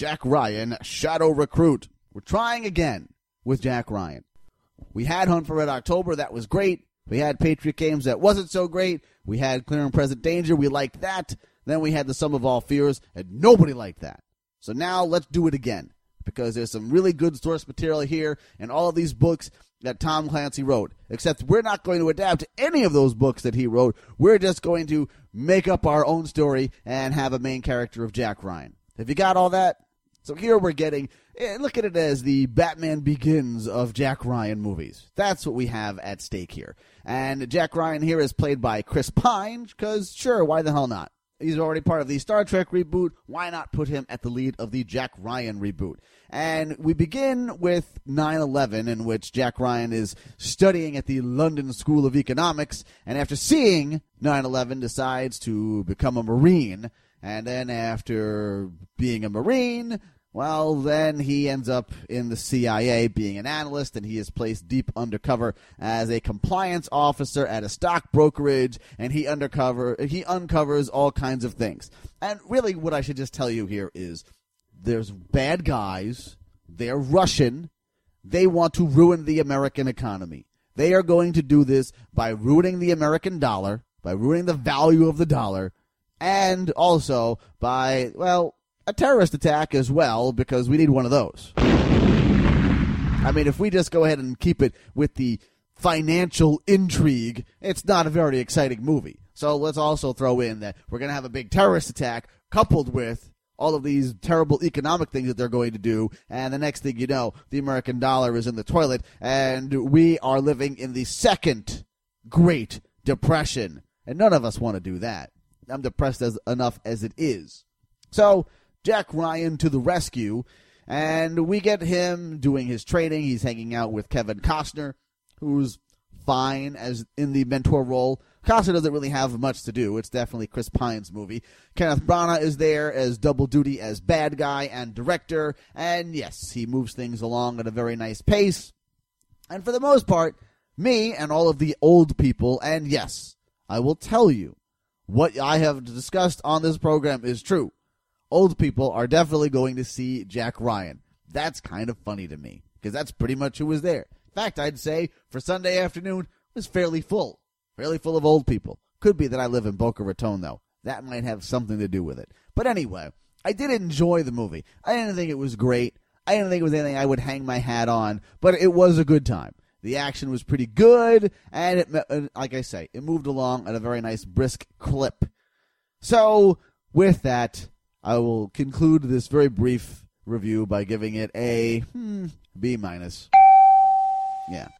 Jack Ryan, Shadow Recruit. We're trying again with Jack Ryan. We had Hunt for Red October, that was great. We had Patriot Games, that wasn't so great. We had Clear and Present Danger, we liked that. Then we had The Sum of All Fears, and nobody liked that. So now let's do it again because there's some really good source material here and all of these books that Tom Clancy wrote. Except we're not going to adapt any of those books that he wrote. We're just going to make up our own story and have a main character of Jack Ryan. Have you got all that? So here we're getting, eh, look at it as the Batman Begins of Jack Ryan movies. That's what we have at stake here. And Jack Ryan here is played by Chris Pine, because sure, why the hell not? He's already part of the Star Trek reboot. Why not put him at the lead of the Jack Ryan reboot? And we begin with 9 11, in which Jack Ryan is studying at the London School of Economics, and after seeing 9 11, decides to become a Marine. And then after being a Marine, well, then he ends up in the CIA being an analyst, and he is placed deep undercover as a compliance officer at a stock brokerage, and he undercover he uncovers all kinds of things. And really, what I should just tell you here is there's bad guys. They're Russian. They want to ruin the American economy. They are going to do this by ruining the American dollar, by ruining the value of the dollar, and also by, well, a terrorist attack as well, because we need one of those. I mean, if we just go ahead and keep it with the financial intrigue, it's not a very exciting movie. So let's also throw in that we're going to have a big terrorist attack coupled with all of these terrible economic things that they're going to do. And the next thing you know, the American dollar is in the toilet, and we are living in the second Great Depression. And none of us want to do that. I'm depressed as enough as it is. So Jack Ryan to the rescue, and we get him doing his training. He's hanging out with Kevin Costner, who's fine as in the mentor role. Costner doesn't really have much to do. It's definitely Chris Pine's movie. Kenneth Branagh is there as double duty as bad guy and director, and yes, he moves things along at a very nice pace. And for the most part, me and all of the old people, and yes, I will tell you, what I have discussed on this program is true. Old people are definitely going to see Jack Ryan. That's kind of funny to me because that's pretty much who was there. In fact, I'd say for Sunday afternoon it was fairly full, fairly full of old people. Could be that I live in Boca Raton though. That might have something to do with it. But anyway, I did enjoy the movie. I didn't think it was great. I didn't think it was anything I would hang my hat on, but it was a good time. The action was pretty good, and it, like I say, it moved along at a very nice brisk clip. So, with that, I will conclude this very brief review by giving it a hmm, B minus. Yeah.